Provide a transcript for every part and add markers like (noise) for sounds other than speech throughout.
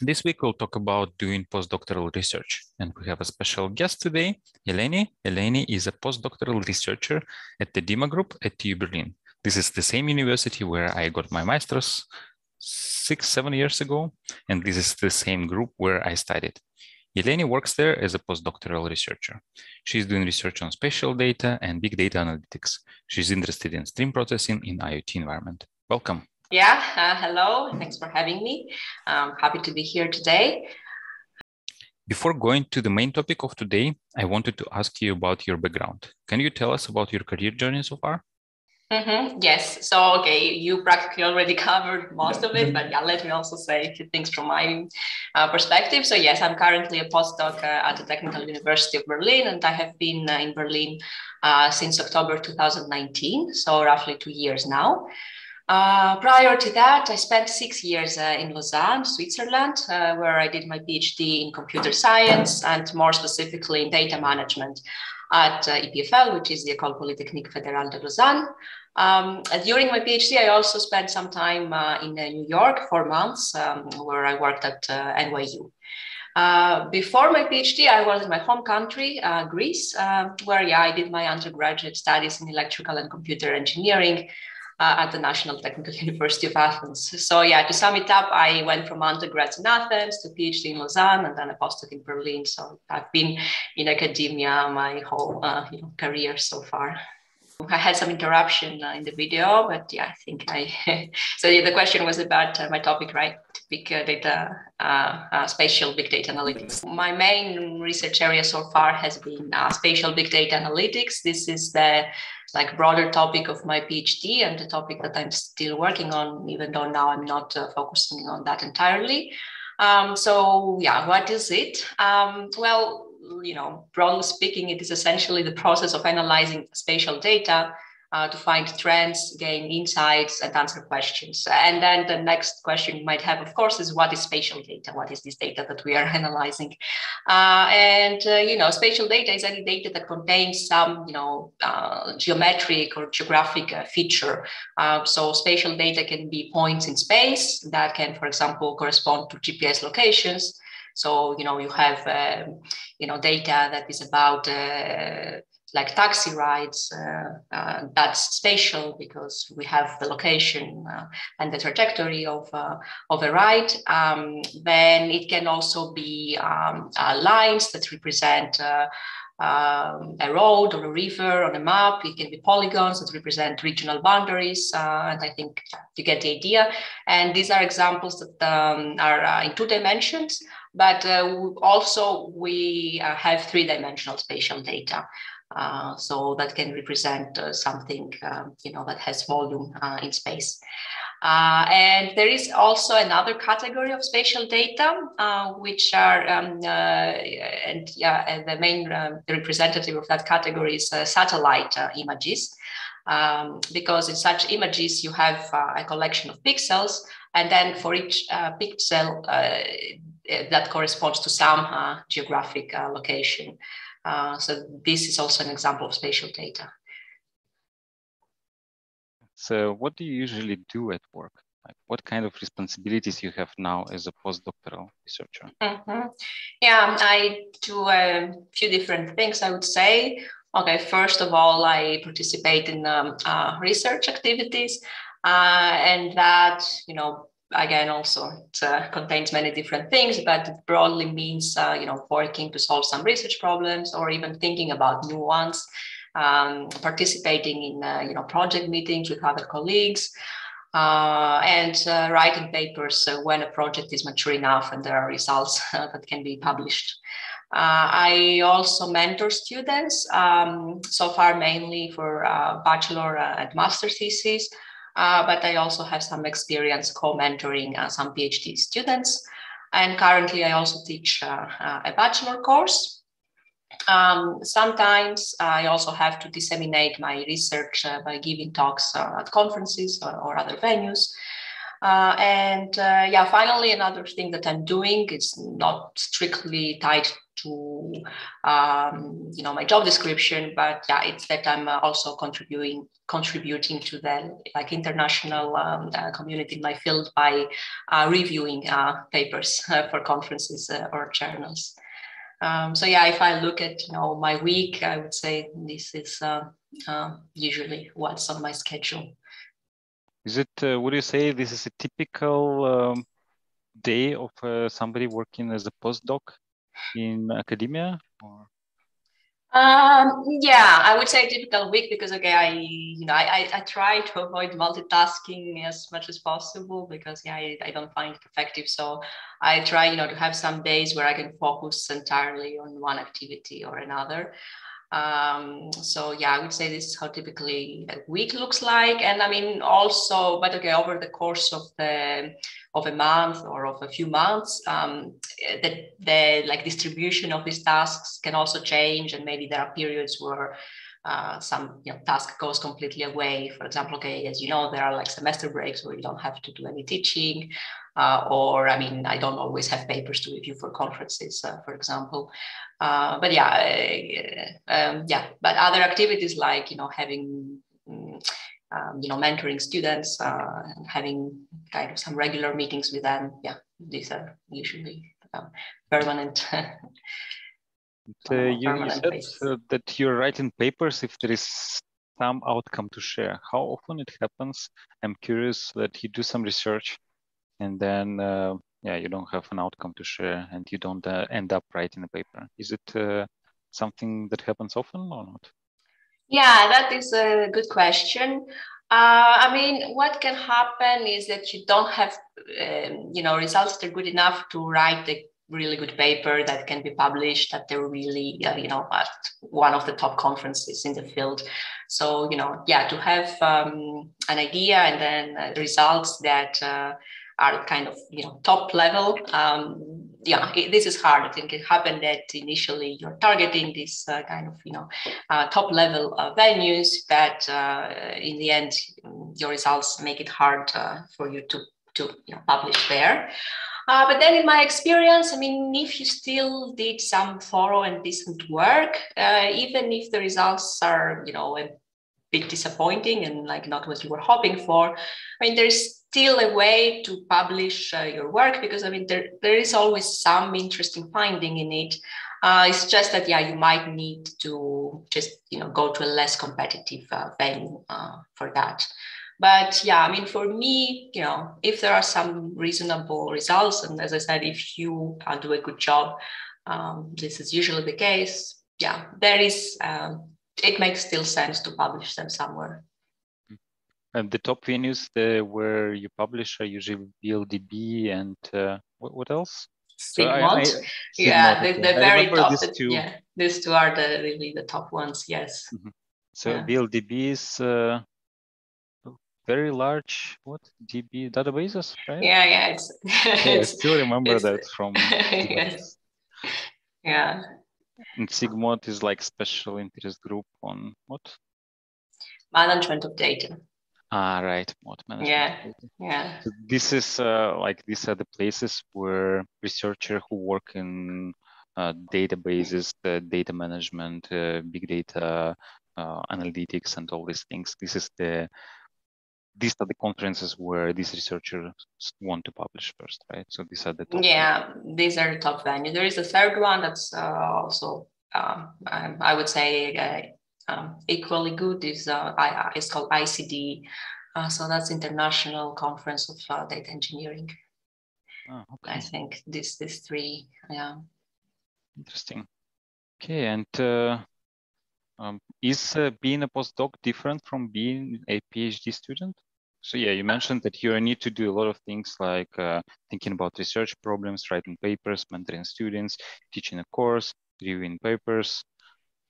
This week we'll talk about doing postdoctoral research, and we have a special guest today, Eleni. Eleni is a postdoctoral researcher at the DIMA Group at TU Berlin. This is the same university where I got my master's six, seven years ago, and this is the same group where I studied. Eleni works there as a postdoctoral researcher. She's doing research on spatial data and big data analytics. She's interested in stream processing in IoT environment. Welcome. Yeah, uh, hello. Thanks for having me. I'm happy to be here today. Before going to the main topic of today, I wanted to ask you about your background. Can you tell us about your career journey so far? Mm-hmm. Yes. So, okay, you practically already (laughs) covered most of it, but yeah, let me also say a few things from my uh, perspective. So, yes, I'm currently a postdoc uh, at the Technical University of Berlin, and I have been uh, in Berlin uh, since October 2019, so roughly two years now. Uh, prior to that, I spent six years uh, in Lausanne, Switzerland, uh, where I did my PhD in computer science and more specifically in data management at uh, EPFL, which is the École Polytechnique Fédérale de Lausanne. Um, during my PhD, I also spent some time uh, in New York, four months, um, where I worked at NYU. Uh, before my PhD, I was in my home country, uh, Greece, uh, where yeah, I did my undergraduate studies in electrical and computer engineering uh, at the National Technical (laughs) University of Athens. So yeah, to sum it up, I went from undergrad in Athens to PhD in Lausanne and then a postdoc in Berlin. So I've been in academia my whole uh, you know, career so far. I had some interruption uh, in the video, but yeah, I think I. (laughs) so the question was about uh, my topic, right? Big data, uh, uh, spatial big data analytics. My main research area so far has been uh, spatial big data analytics. This is the like broader topic of my PhD and the topic that I'm still working on, even though now I'm not uh, focusing on that entirely. Um, so yeah, what is it? Um, well, you know, broadly speaking, it is essentially the process of analyzing spatial data uh, to find trends, gain insights, and answer questions. And then the next question you might have, of course, is what is spatial data? What is this data that we are (laughs) analyzing? Uh, and uh, you know, spatial data is any data that contains some, you know, uh, geometric or geographic uh, feature. Uh, so spatial data can be points in space that can, for example, correspond to GPS locations. So you know, you have um, you know data that is about like taxi rides, uh, uh, that's spatial because we have the location uh, and the trajectory of, uh, of a ride. Um, then it can also be um, uh, lines that represent uh, um, a road or a river on a map. It can be polygons that represent regional boundaries. and I think you get the idea. And these are examples that um, are in two dimensions, but also we have three dimensional spatial data. Uh, so that can represent uh, something um, you know that has volume uh, in space. Uh, and there is also another category of spatial data, uh, which are, um, and yeah, and the main um, representative of that category is satellite images. Um, because in such images, you have a collection of pixels, and then for each pixel, that corresponds to some geographic location. Uh, so this is also an example of spatial data. So what do you usually do at work? Like what kind of responsibilities you have now as a postdoctoral researcher? Mm -hmm. Yeah, I do a few different things, I would say. Okay, first of all, I participate in um, uh, research activities, uh, and that, you know, again also it uh, contains many different things but it broadly means uh, you know working to solve some research problems or even thinking about new ones um, participating in uh, you know project meetings with other colleagues uh, and uh, writing papers uh, when a project is mature enough and there are results (laughs) that can be published. I also mentor students um, so far mainly for bachelor and master thesis uh, but I also have some experience co-mentoring uh, some PhD students. And currently I also teach uh, uh, a bachelor course. Um, sometimes I also have to disseminate my research uh, by giving talks at conferences or, or other venues. Uh, and uh, yeah, finally, another thing that I'm doing is not strictly tied to um, you know my job description, but yeah, it's that I'm uh, also contributing contributing to the like international um, uh, community in my field by uh, reviewing uh, papers (laughs) for conferences or journals. Um, so yeah, if I look at you know my week, I would say this is usually what's on my schedule. Is it? would you say this is a typical um day of uh, somebody working as a postdoc in academia? Or? Um, yeah, I would say a typical week because okay, I you know I, I, try to avoid multitasking as much as possible because yeah I, I don't find it effective. So I try you know to have some days where I can focus entirely on one activity or another. Um, so yeah, I would say this is how typically a week looks like. And I mean also, but okay, over the course of the of a month or of a few months, um, the, the like distribution of these tasks can also change. And maybe there are periods where uh, some you know, task goes completely away. For example, okay, as you know, there are like semester breaks where you don't have to do any teaching. Uh, or I mean, I don't always have papers to review for conferences, uh, for example. Uh, but yeah, uh, um, yeah. But other activities like you know having mm, um, you know mentoring students, uh, having kind of some regular meetings with them. Yeah, these are usually um, permanent. (laughs) uh, you, you said that you're writing papers if there is some outcome to share. How often it happens? I'm curious that you do some research and then uh, yeah you don't have an outcome to share and you don't uh, end up writing a paper. Is it uh, something that happens often or not? Yeah that is a good question. Uh, I mean, what can happen is that you don't have, um, you know, results that are good enough to write a really good paper that can be published that they're really, uh, you know, at one of the top conferences in the field. So, you know, yeah, to have um, an idea and then uh, results that are kind of you know top level. Um, yeah it, this is hard. I think it happened that initially you're targeting this uh, kind of you know uh, top level uh, venues but uh, in the end your results make it hard uh, for you to to you know, publish there. Uh, but then in my experience, I mean, if you still did some thorough and decent work, even if the results are, you know, a bit disappointing and like not what you were hoping for, I mean, there's still a way to publish uh, your work because I mean there, there is always some interesting finding in it. Uh, it's just that yeah, you might need to just you know go to a less competitive uh, venue uh, for that. But yeah, I mean for me, you know, if there are some reasonable results, and as I said, if you do a good job, um, this is usually the case. Yeah, there is. Um, it makes still sense to publish them somewhere. And the top venues the, where you publish are usually VLDB and uh, what, what, else? Sigmod. So yeah, the, the very top. These two. Yeah, these two are the really the top ones. Yes. Mm-hmm. So yeah. VLDB is uh, very large. What DB databases, right? Yeah, yeah. It's, (laughs) yeah I still remember that from. (laughs) yes. Yeah. And Sigmod is like special interest group on what? Management of data. Ah, right. Mode management. Yeah, yeah. So this is uh, like these are the places where researchers who work in uh, databases, uh, data management, uh, big data, uh, analytics, and all these things. This is the these are the conferences where these researchers want to publish first, right? So these are the top yeah, these are the top venue. There is a third one that's uh, also um, I would say um, equally good is uh, I, it's called ICD. Uh, so that's International Conference of uh, Data Engineering. Oh, okay. I think this these three, yeah. Interesting. Okay, and uh, um, is uh, being a postdoc different from being a PhD student? So yeah, you mentioned that you need to do a lot of things like uh, thinking about research problems, writing papers, mentoring students, teaching a course, reviewing papers.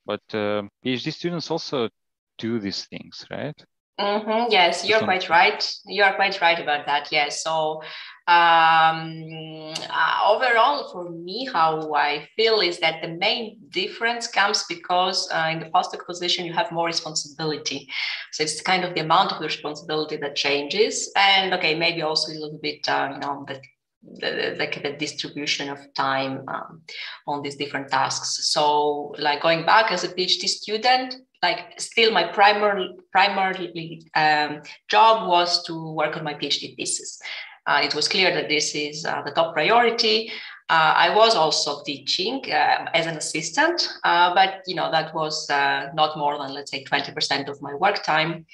But uh, PhD students also do these things, right? Mm-hmm, yes, you're quite right. You are quite right about that. Yes. So um, uh, overall, for me, how I feel is that the main difference comes because uh, in the postdoc position you have more responsibility. So it's kind of the amount of the responsibility that changes, and okay, maybe also a little bit, uh, you know, the the, the, distribution of time um, on these different tasks. So, like going back as a PhD student, like still my primary primarily um, job was to work on my PhD thesis. Uh, it was clear that this is uh, the top priority. Uh, I was also teaching uh, as an assistant, uh, but you know that was uh, not more than let's say 20% of my work time.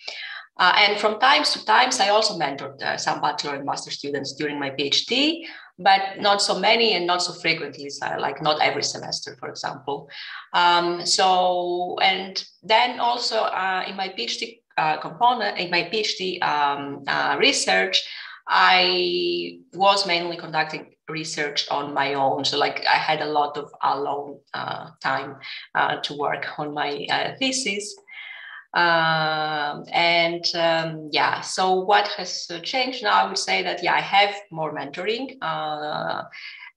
Uh, and from times to times, I also mentored uh, some bachelor and master students during my PhD, but not so many and not so frequently, so like not every semester, for example. Um, so, and then also uh, in my PhD uh, component, in my PhD um, uh, research, I was mainly conducting research on my own. So, like, I had a lot of alone uh, time to work on my thesis. Um, and um, yeah, so what has changed now? I would say that yeah, I have more mentoring uh,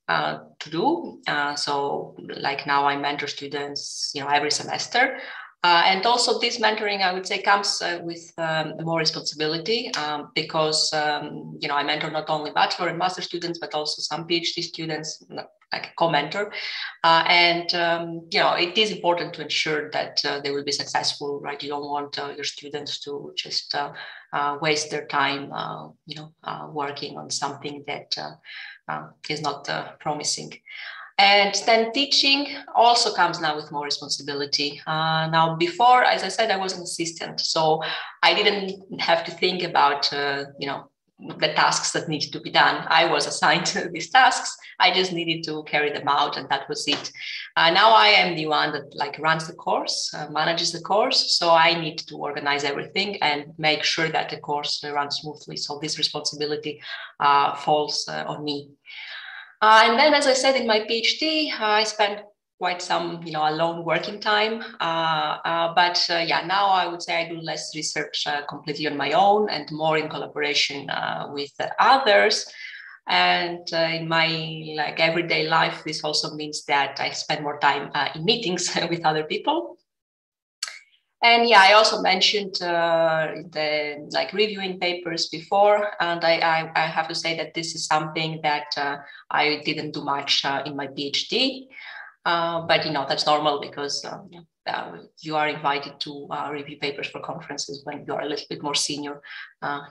uh, to do. Uh, so like now I mentor students, you know, every semester. Uh, and also this mentoring, I would say, comes uh, with um, more responsibility um, because, um, you know, I mentor not only bachelor and master students, but also some PhD students, like a co-mentor. Uh, and, um, you know, it is important to ensure that uh, they will be successful, right? You don't want uh, your students to just uh, waste their time, you know, working on something that is not promising. And then teaching also comes now with more responsibility. Uh, now, before, as I said, I was an assistant, so I didn't have to think about, uh, you know, the tasks that needed to be done. I was assigned (laughs) these tasks. I just needed to carry them out, and that was it. Uh, now I am the one that like runs the course, uh, manages the course. So I need to organize everything and make sure that the course runs smoothly. So this responsibility uh, falls uh, on me. Uh, and then, as I said in my PhD, I spent quite some, you know, alone working time. Uh, uh but uh, yeah, now I would say I do less research completely on my own and more in collaboration with others. And in my like everyday life, this also means that I spend more time in meetings (laughs) with other people. And yeah, I also mentioned uh, the like reviewing papers before, and I, I, I, have to say that this is something that uh, I didn't do much uh, in my PhD, uh, but you know that's normal because um, uh, you are invited to uh, review papers for conferences when you are a little bit more senior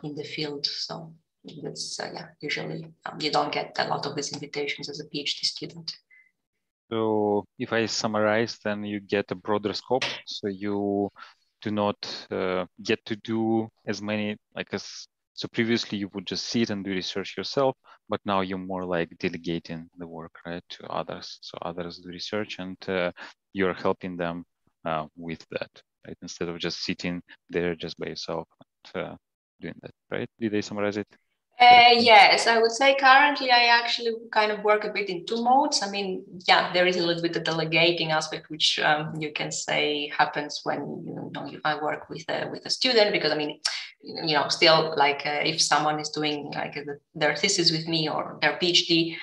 in the field. So that's yeah, usually um, you don't get a lot of these invitations as a PhD student. So if I summarize, then you get a broader scope. So you do not uh, get to do as many like as so previously you would just sit and do research yourself, but now you're more like delegating the work right to others. So others do research and uh, you're helping them uh, with that, right? Instead of just sitting there just by yourself and uh, doing that, right? Did I summarize it? Uh, yes, I would say currently I actually kind of work a bit in two modes. I mean, yeah, there is a little bit of delegating aspect, which um, you can say happens when you know I work with a with a student because I mean, you know, still like uh, if someone is doing like their thesis with me or their PhD,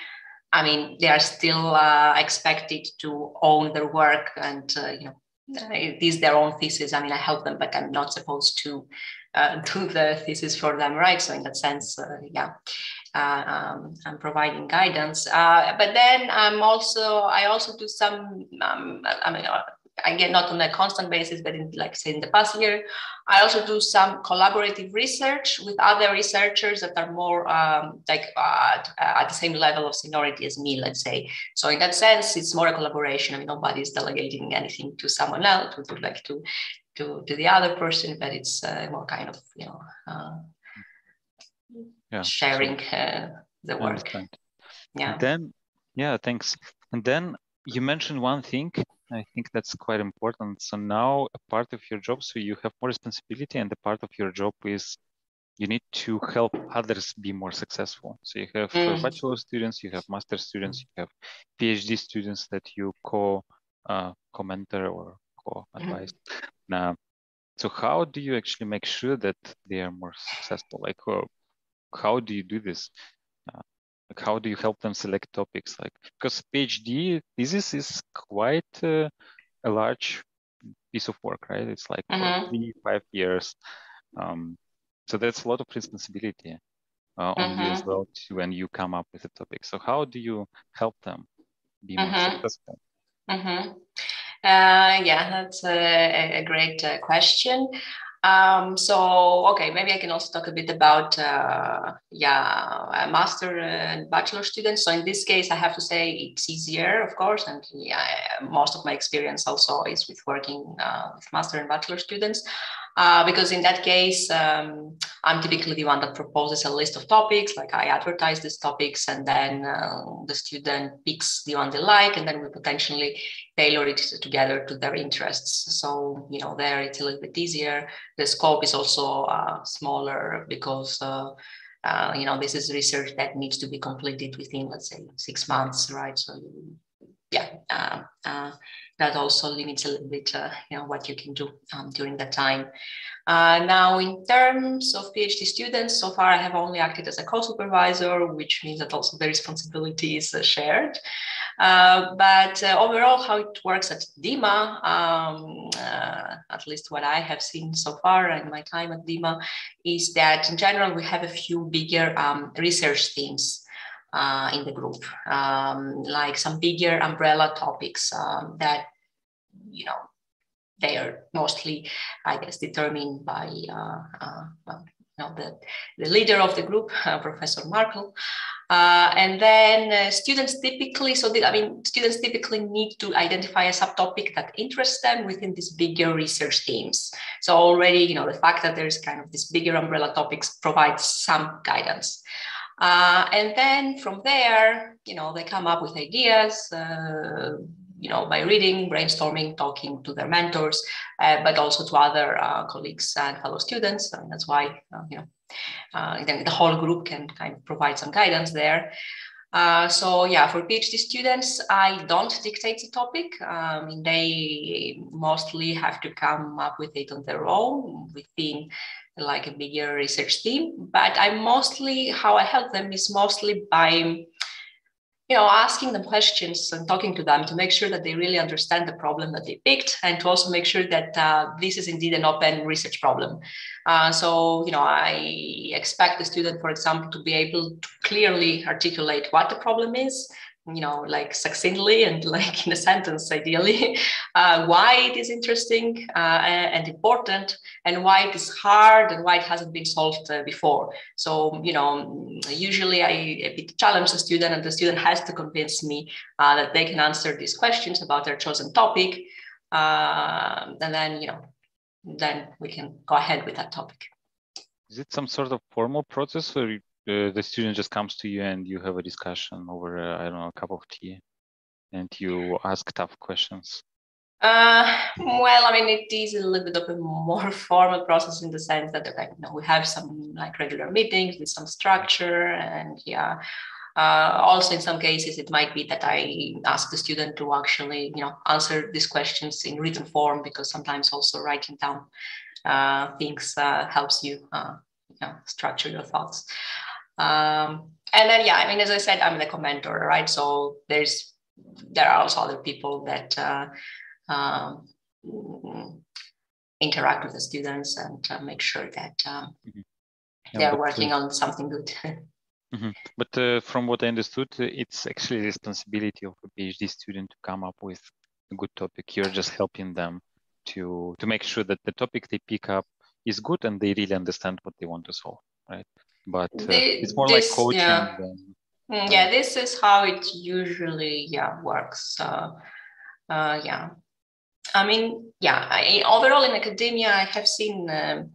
I mean, they are still uh, expected to own their work and uh, you know it is their own thesis. I mean, I help them, but I'm not supposed to uh, (laughs) do the thesis for them, right? So in that sense, uh, yeah, uh, um, I'm providing guidance. Uh, but then I'm also I also do some. Um, I mean, uh, again, not on a constant basis, but in like say in the past year, I also do some collaborative research with other researchers that are more um, like uh, at the same level of seniority as me, let's say. So in that sense, it's more a collaboration. I mean, nobody's delegating anything to someone else, to, like to to, to the other person, but it's uh, more kind of, you know, uh, yeah. sharing uh, the work. Yeah. And then, yeah, thanks. And then you mentioned one thing. I think that's quite important. So now a part of your job, so you have more responsibility, and the part of your job is you need to help others be more successful. So you have uh, mm. bachelor students, you have master students, you have PhD students that you co uh, commenter or co advise. Mm. Now, so how do you actually make sure that they are more successful? Like, uh, how do you do this? Like, how do you help them select topics? Like, because PhD thesis is quite uh, a large piece of work, right? It's like mm-hmm. three, five years. Um, so that's a lot of responsibility. uh, on mm-hmm. you as mm-hmm. well when you come up with a topic. So how do you help them be more mm-hmm. successful? Mm-hmm. Uh, yeah, that's a, a great uh, question. Um, so, okay, maybe I can also talk a bit about, uh, yeah, master and bachelor students. So in this case, I have to say it's easier, of course, and yeah, most of my experience also is with working uh, with master and bachelor students. Uh, because in that case, um, I'm typically the one that proposes a list of topics, like I advertise these topics, and then uh, the student picks the one they like, and then we potentially tailor it together to their interests. So, you know, there it's a little bit easier. The scope is also uh, smaller because, uh, uh, you know, this is research that needs to be completed within, let's say, six months, right? So, yeah that also limits a little bit, uh, you know, what you can do um, during that time. Uh, now, in terms of PhD students, so far I have only acted as a co-supervisor, which means that also the responsibility is uh, shared. Uh, but uh, overall, how it works at DIMA, um, uh, at least what I have seen so far in my time at DIMA, is that in general we have a few bigger um, research themes uh, in the group, um, like some bigger umbrella topics um, that, you know, they are mostly, I guess, determined by uh, uh, well, you know, the, the leader of the group, uh, (laughs) Professor Markl. Uh, and then uh, students typically, so the, I mean, students typically need to identify a subtopic that interests them within these bigger research themes. So already, you know, the fact that there's kind of this bigger umbrella topics provides some guidance. Uh, and then from there, you know, they come up with ideas, uh, you know, by reading, brainstorming, talking to their mentors, uh, but also to other uh, colleagues and fellow students. That's why, uh, you know, uh, then the whole group can kind of provide some guidance there. Uh, so yeah, for PhD students, I don't dictate the topic. I mean, they mostly have to come up with it on their own within like a bigger research team. But I mostly, how I help them is mostly by you know, asking them questions and talking to them to make sure that they really understand the problem that they picked, and to also make sure that uh, this is indeed an open research problem. Uh, so, you know, I expect the student, for example, to be able to clearly articulate what the problem is, you know, like succinctly and like in a sentence, ideally, (laughs) uh, why it is interesting uh, and important, and why it is hard, and why it hasn't been solved uh, before. So, you know, usually I challenge the student, and the student has to convince me uh, that they can answer these questions about their chosen topic, uh, and then, you know, then we can go ahead with that topic. Is it some sort of formal process, or the student just comes to you and you have a discussion over uh, I don't know a cup of tea, and you ask tough questions. Uh, well, I mean, it is a little bit of a more (laughs) formal process in the sense that like, you know, we have some like regular meetings with some structure, and yeah. Uh, also, in some cases, it might be that I ask the student to actually, you know, answer these questions in written form because sometimes also writing down uh, things uh, helps you, uh, you know, structure your thoughts. Um, and then, yeah, I mean, as I said, I'm the commenter, right? So there's there are also other people that uh, um, interact with the students and uh, make sure that um, mm-hmm. yeah, they're working uh, on something good. (laughs) mm-hmm. But uh, from what I understood, uh, it's actually the responsibility of a PhD student to come up with a good topic. You're just helping them to to make sure that the topic they pick up is good and they really understand what they want to solve, right? But uh, the, it's more this, like coaching yeah. than, mm, yeah this is how it usually yeah works uh, uh, yeah i mean yeah I, overall in academia i have seen um,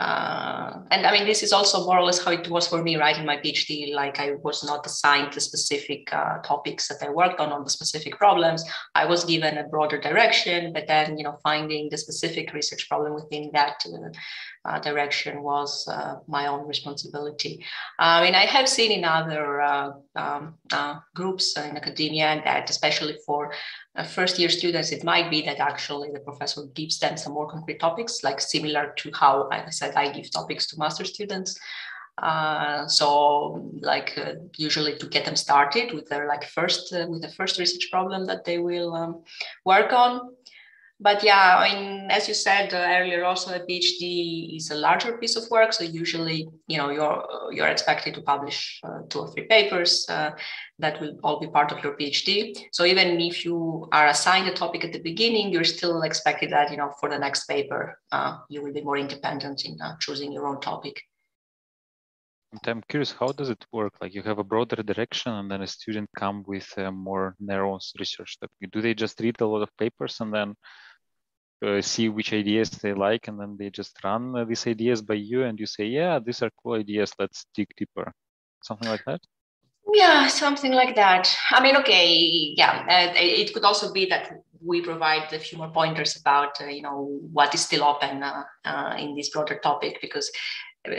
uh, and I mean, this is also more or less how it was for me, right? In my PhD, like I was not assigned the specific uh, topics that I worked on on the specific problems. I was given a broader direction, but then you know, finding the specific research problem within that uh, uh, direction was uh, my own responsibility. I mean, I have seen in other um, groups in academia that, especially for uh, first year students, it might be that actually the professor gives them some more concrete topics, like similar to how I said I give topics to master students. Uh, so like uh, usually to get them started with their like first uh, with the first research problem that they will um, work on but yeah, I mean, as you said uh, earlier, also a PhD is a larger piece of work. So usually, you know, you're you're expected to publish uh, two or three papers uh, that will all be part of your PhD. So even if you are assigned a topic at the beginning, you're still expected that you know for the next paper uh, you will be more independent in uh, choosing your own topic. I'm curious, how does it work? Like you have a broader direction and then a student come with a more narrow research topic. Do they just read a lot of papers and then uh, see which ideas they like and then they just run uh, these ideas by you and you say, yeah, these are cool ideas, let's dig deeper. Something like that? Yeah, something like that. I mean, okay, yeah, uh, it could also be that we provide a few more pointers about, uh, you know, what is still open uh, uh, in this broader topic because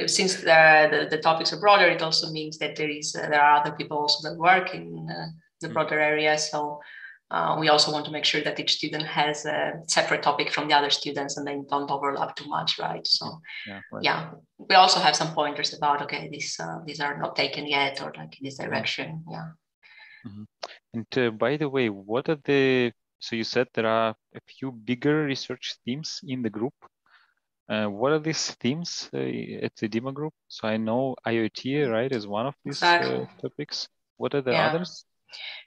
since the, the, the, topics are broader, it also means that there is there are other people also that work in the mm. broader area. So uh, we also want to make sure that each student has a separate topic from the other students and they don't overlap too much, right? So yeah, right. yeah. we also have some pointers about okay, these uh, these are not taken yet or like in this direction. Yeah. Mm-hmm. And uh, by the way, what are the so you said there are a few bigger research themes in the group. Uh, what are these themes uh, at the DIMA group? So I know IoT, right, is one of these uh, exactly. topics. What are the yeah. others?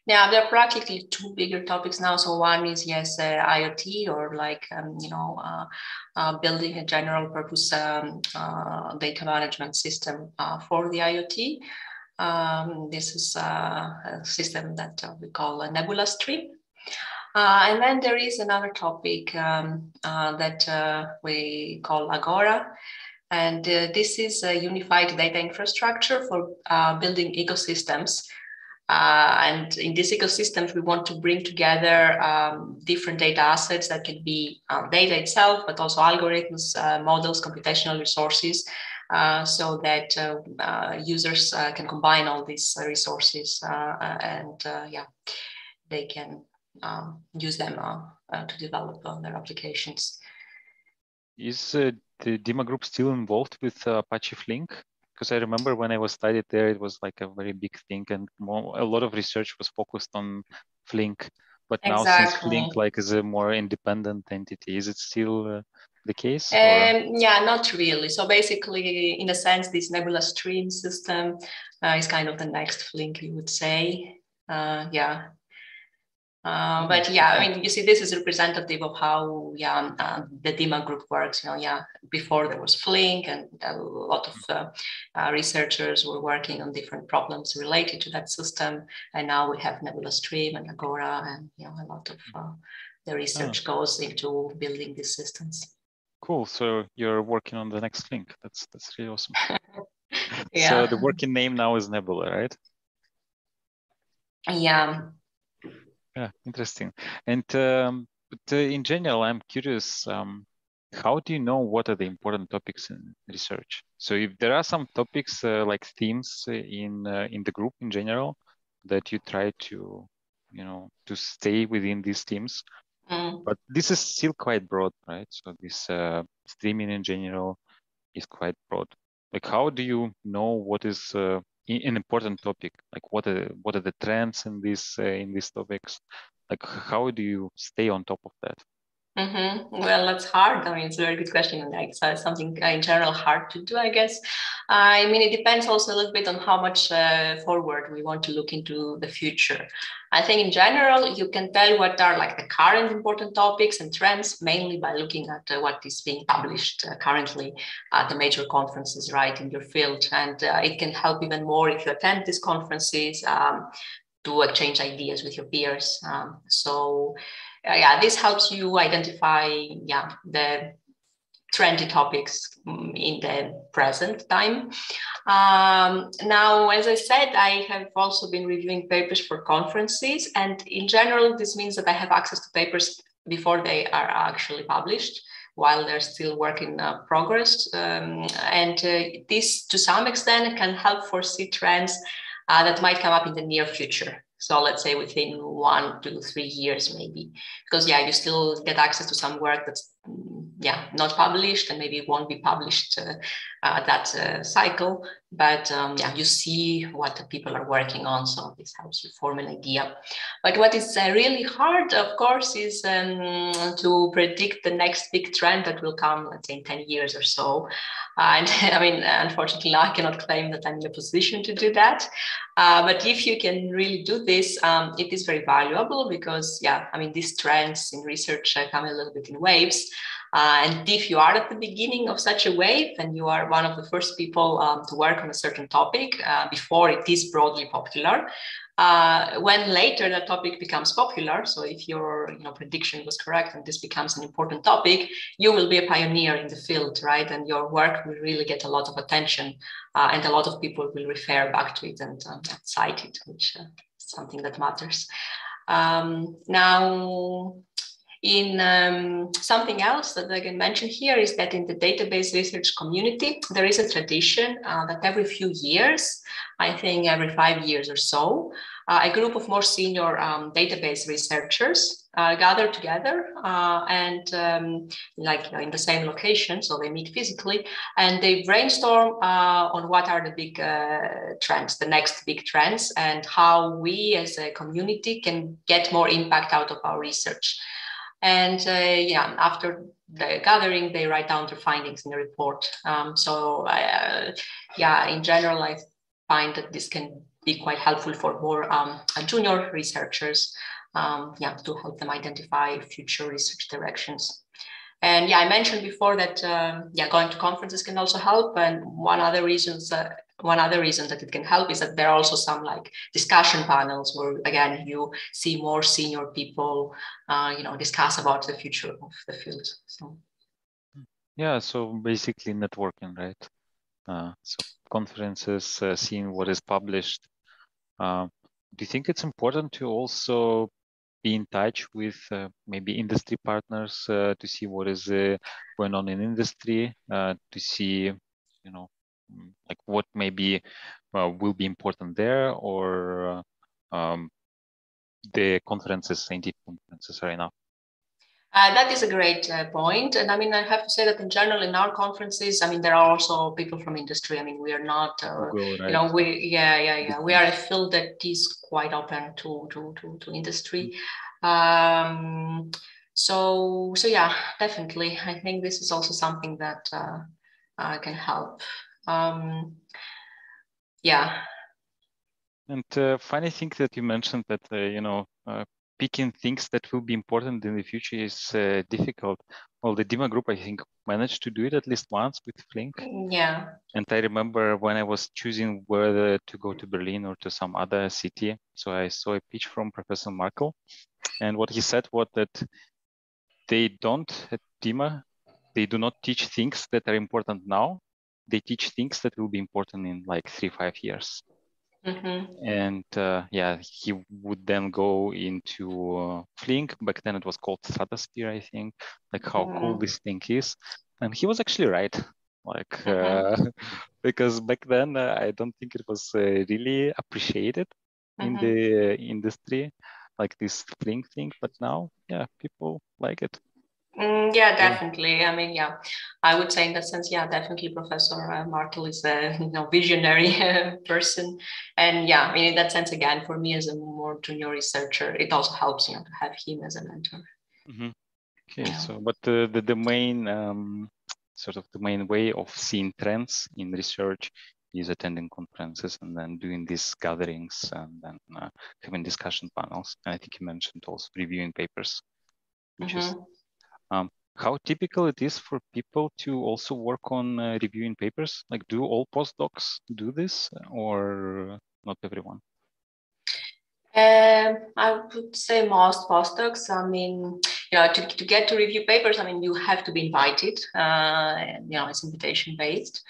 Yeah, there are practically two bigger topics now. So one is yes, uh, IoT or like um, you know uh, uh, building a general purpose um, uh, data management system uh, for the IoT. Um, this is uh, a system that we call a Nebula Stream. and then there is another topic um, that we call Agora. And this is a unified data infrastructure for building ecosystems uh, and in these ecosystems, we want to bring together um, different data assets that can be uh, data itself, but also algorithms, uh, models, computational resources, uh, so that uh, uh, users can combine all these resources and yeah, they can um, use them to develop their applications. Is the DIMA group still involved with Apache Flink? Because I remember when I was studied there, it was like a very big thing, and more, a lot of research was focused on Flink. But exactly. now, since Flink like is a more independent entity, is it still uh, the case? Um, yeah, not really. So basically, in a sense, this Nebula Stream system uh, is kind of the next Flink, you would say. Uh, yeah, uh, but yeah, I mean, you see, this is representative of how yeah uh, the DIMA group works. You know, yeah, before there was Flink, and a lot of uh, uh, researchers were working on different problems related to that system, and now we have Nebula Stream and Agora, and you know, a lot of uh, the research oh. goes into building these systems. Cool. So you're working on the next Flink. That's that's really awesome. (laughs) yeah. So the working name now is Nebula, right? Yeah yeah, interesting. And um, but, uh, in general, I'm curious. Um, how do you know what are the important topics in research? So if there are some topics uh, like themes in uh, in the group in general that you try to, you know, to stay within these themes, mm. but this is still quite broad, right? So this uh, streaming in general is quite broad. Like, how do you know what is uh, an important topic like what are what are the trends in this uh, in these topics? Like how do you stay on top of that Mm-hmm. Well, that's hard. I mean, it's a very good question, and it's uh, something uh, in general hard to do, I guess. I mean, it depends also a little bit on how much uh, forward we want to look into the future. I think in general, you can tell what are like the current important topics and trends, mainly by looking at uh, what is being published uh, currently at the major conferences, right, in your field, and uh, it can help even more if you attend these conferences um, to exchange ideas with your peers. Um, so yeah, this helps you identify yeah the trendy topics mm, in the present time. Um, now, as I said, I have also been reviewing papers for conferences, and in general, this means that I have access to papers before they are actually published while they're still work in uh, progress. Um, and uh, this, to some extent, can help foresee trends uh, that might come up in the near future. So let's say within one to three years, maybe, because yeah, you still get access to some work that's yeah, not published and maybe won't be published uh, uh, that uh, cycle. But um, yeah, you see what the people are working on. So this helps you form an idea. But what is uh, really hard, of course, is um, to predict the next big trend that will come, let's say, in 10 years or so. And (laughs) I mean, unfortunately, I cannot claim that I'm in a position to do that. Uh, but if you can really do this, um, it is very valuable because, yeah, I mean, these trends in research come a little bit in waves. Uh, and if you are at the beginning of such a wave and you are one of the first people um, to work on a certain topic uh, before it is broadly popular, uh, when later that topic becomes popular, so if your you know, prediction was correct and this becomes an important topic, you will be a pioneer in the field, right? And your work will really get a lot of attention uh, and a lot of people will refer back to it and um, cite it, which uh, is something that matters. Um, now, in um, something else that I can mention here is that in the database research community, there is a tradition uh, that every few years, I think every five years or so, uh, a group of more senior um, database researchers uh, gather together uh, and um, like you know, in the same location, so they meet physically and they brainstorm uh, on what are the big uh, trends, the next big trends, and how we as a community can get more impact out of our research. And uh, yeah, after the gathering, they write down their findings in the report. Um, so uh, yeah, in general, I find that this can be quite helpful for more um, junior researchers, um, yeah, to help them identify future research directions. And yeah, I mentioned before that um, yeah, going to conferences can also help. And one other reasons uh, one other reason that it can help is that there are also some like discussion panels where again you see more senior people uh, you know discuss about the future of the field so. Yeah so basically networking right? Uh, so conferences uh, seeing what is published. Uh, do you think it's important to also be in touch with uh, maybe industry partners uh, to see what is going on in industry to see you know like what maybe uh, will be important there or uh, um, the conferences, scientific conferences are enough? Uh, that is a great uh, point. And I mean, I have to say that in general, in our conferences, I mean, there are also people from industry. I mean, we are not, uh, right. you know, we, yeah, yeah, yeah. We are a (laughs) field that is quite open to, to, to, to industry. Um, so, so yeah, definitely. I think this is also something that uh, uh, can help um, yeah. And uh, funny thing that you mentioned that uh, you know uh, picking things that will be important in the future is uh, difficult. Well, the DIMA group I think managed to do it at least once with Flink. Yeah. And I remember when I was choosing whether to go to Berlin or to some other city, so I saw a pitch from Professor Markl, and what he said was that they don't at DIMA they do not teach things that are important now they teach things that will be important in like three five years mm-hmm. and uh, yeah he would then go into uh, flink back then it was called stratosphere i think like how mm-hmm. cool this thing is and he was actually right like mm-hmm. uh, (laughs) because back then uh, i don't think it was uh, really appreciated in mm-hmm. the industry like this flink thing but now yeah people like it Mm, yeah, definitely. I mean, yeah, I would say in that sense, yeah, definitely Professor uh, Markl is a you know visionary (laughs) person, and yeah, I mean in that sense, again, for me as a more junior researcher, it also helps you know to have him as a mentor. Mm-hmm. Okay, yeah. so but the the, the main um, sort of the main way of seeing trends in research is attending conferences and then doing these gatherings and then uh, having discussion panels. And I think you mentioned also reviewing papers, which mm-hmm. is um, how typical it is for people to also work on uh, reviewing papers? Like, do all postdocs do this or not everyone? Um, I would say most postdocs. I mean, you know, to, to get to review papers, I mean, you have to be invited. Uh, you know, it's invitation based.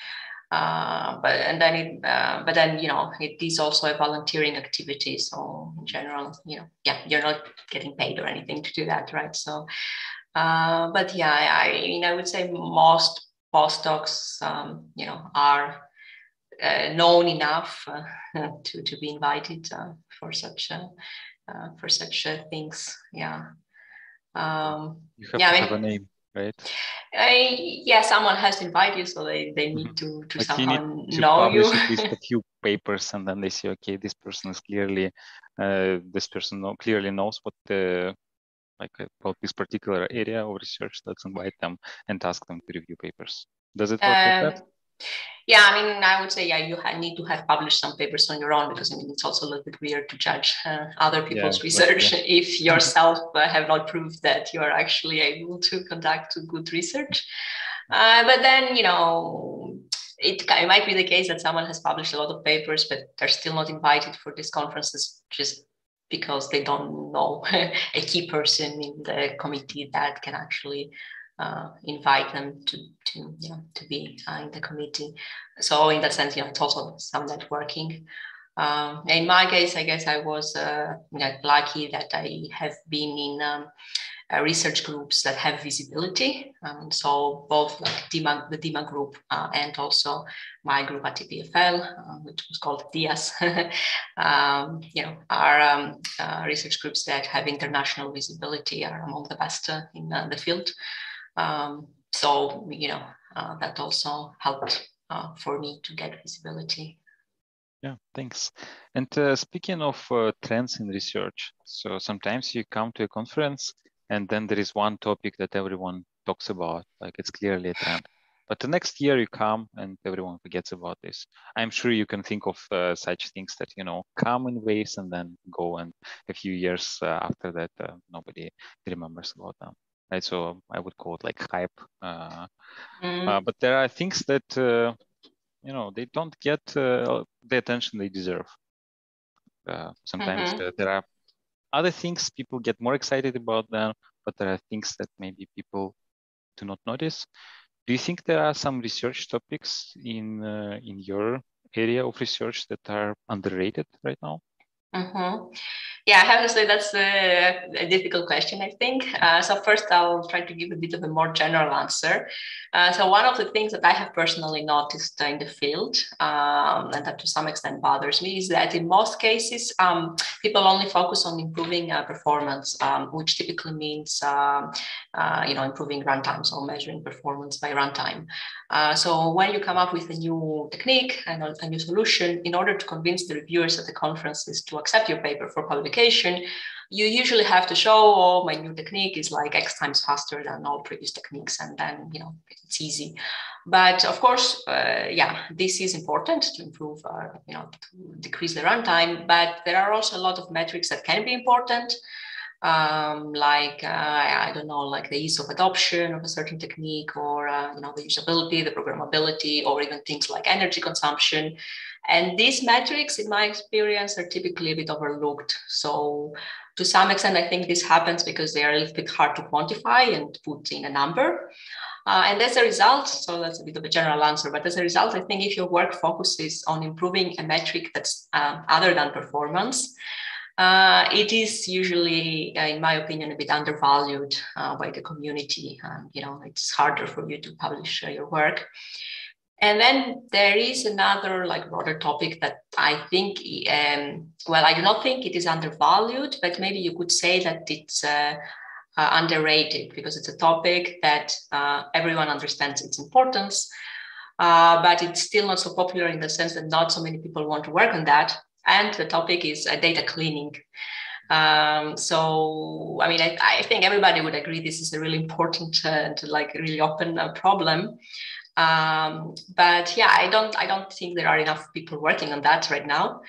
Uh, but and then it, uh, but then you know, it is also a volunteering activity. So in general, you know, yeah, you're not getting paid or anything to do that, right? So uh, but yeah, I, I, mean, I would say most postdocs, um, you know, are uh, known enough uh, (laughs) to to be invited uh, for such uh, for such things. Yeah. Um, you have yeah, to I mean, have a name. right? Uh, yeah, someone has to invite you, so they, they need mm-hmm. to, to like somehow you to know you. at least a (laughs) few papers, and then they say, okay, this person is clearly, uh, this person know, clearly knows what the like about this particular area of research. Let's invite them and ask them to review papers. Does it work um, like that? Yeah, I mean, I would say, yeah, you need to have published some papers on your own because I mean, it's also a little bit weird to judge uh, other people's yeah, research yeah. (laughs) if yourself uh, have not proved that you are actually able to conduct good research. Uh, but then, you know, it, it might be the case that someone has published a lot of papers, but they're still not invited for these conferences just because they don't know (laughs) a key person in the committee that can actually uh, invite them to to you know to be uh, in the committee. So in that sense, you know, it's also some networking. Um, in my case, I guess I was uh, you know, lucky that I have been in um, uh, research groups that have visibility. Um, so both like DIMA, the DIMA group uh, and also my group at EPFL, uh, which was called DIAS, (laughs) um, you know, are um, uh, research groups that have international visibility, are among the best uh, in uh, the field. Um, so, you know, that also helped for me to get visibility. Yeah, thanks. And uh, speaking of uh, trends in research, so sometimes you come to a conference and then there is one topic that everyone talks about, like it's clearly a trend. But the next year you come and everyone forgets about this. I'm sure you can think of uh, such things that, you know, come in waves and then go. And a few years uh, after that, uh, nobody remembers about them right? So I would call it like hype. Uh, mm. but there are things that uh, you know they don't get uh, the attention they deserve. Uh, sometimes mm-hmm. there are other things people get more excited about them, but there are things that maybe people do not notice. Do you think there are some research topics in uh, in your area of research that are underrated right now? Mm-hmm. Yeah, I have to say that's a, a difficult question, I think. Uh, so, first, I'll try to give a bit of a more general answer. Uh, so, one of the things that I have personally noticed in the field, um, and that to some extent bothers me, is that in most cases, um, people only focus on improving uh, performance, um, which typically means um, uh, you know improving runtime, so measuring performance by runtime. Uh, so, when you come up with a new technique and a new solution, in order to convince the reviewers at the conferences to accept your paper for publication, you usually have to show, oh, my new technique is like X times faster than all previous techniques, and then you know it's easy. But of course, uh, yeah, this is important to improve, uh, you know, to decrease the runtime. But there are also a lot of metrics that can be important. Um, like uh, I don't know, like the ease of adoption of a certain technique, or uh, you know, the usability, the programmability, or even things like energy consumption. And these metrics, in my experience, are typically a bit overlooked. So, to some extent, I think this happens because they are a little bit hard to quantify and put in a number. Uh, and as a result, so that's a bit of a general answer, but as a result, I think if your work focuses on improving a metric that's uh, other than performance, uh, it is usually, uh, in my opinion, a bit undervalued uh, by the community. you know, it's harder for you to publish uh, your work. And then there is another like broader topic that I think, um, well, I do not think it is undervalued, but maybe you could say that it's uh, uh, underrated because it's a topic that everyone understands its importance, but it's still not so popular in the sense that not so many people want to work on that. And the topic is uh, data cleaning. Um, so, I mean, I, I, think everybody would agree this is a really important and like really open uh, problem. Um, but yeah, I don't I don't think there are enough people working on that right now.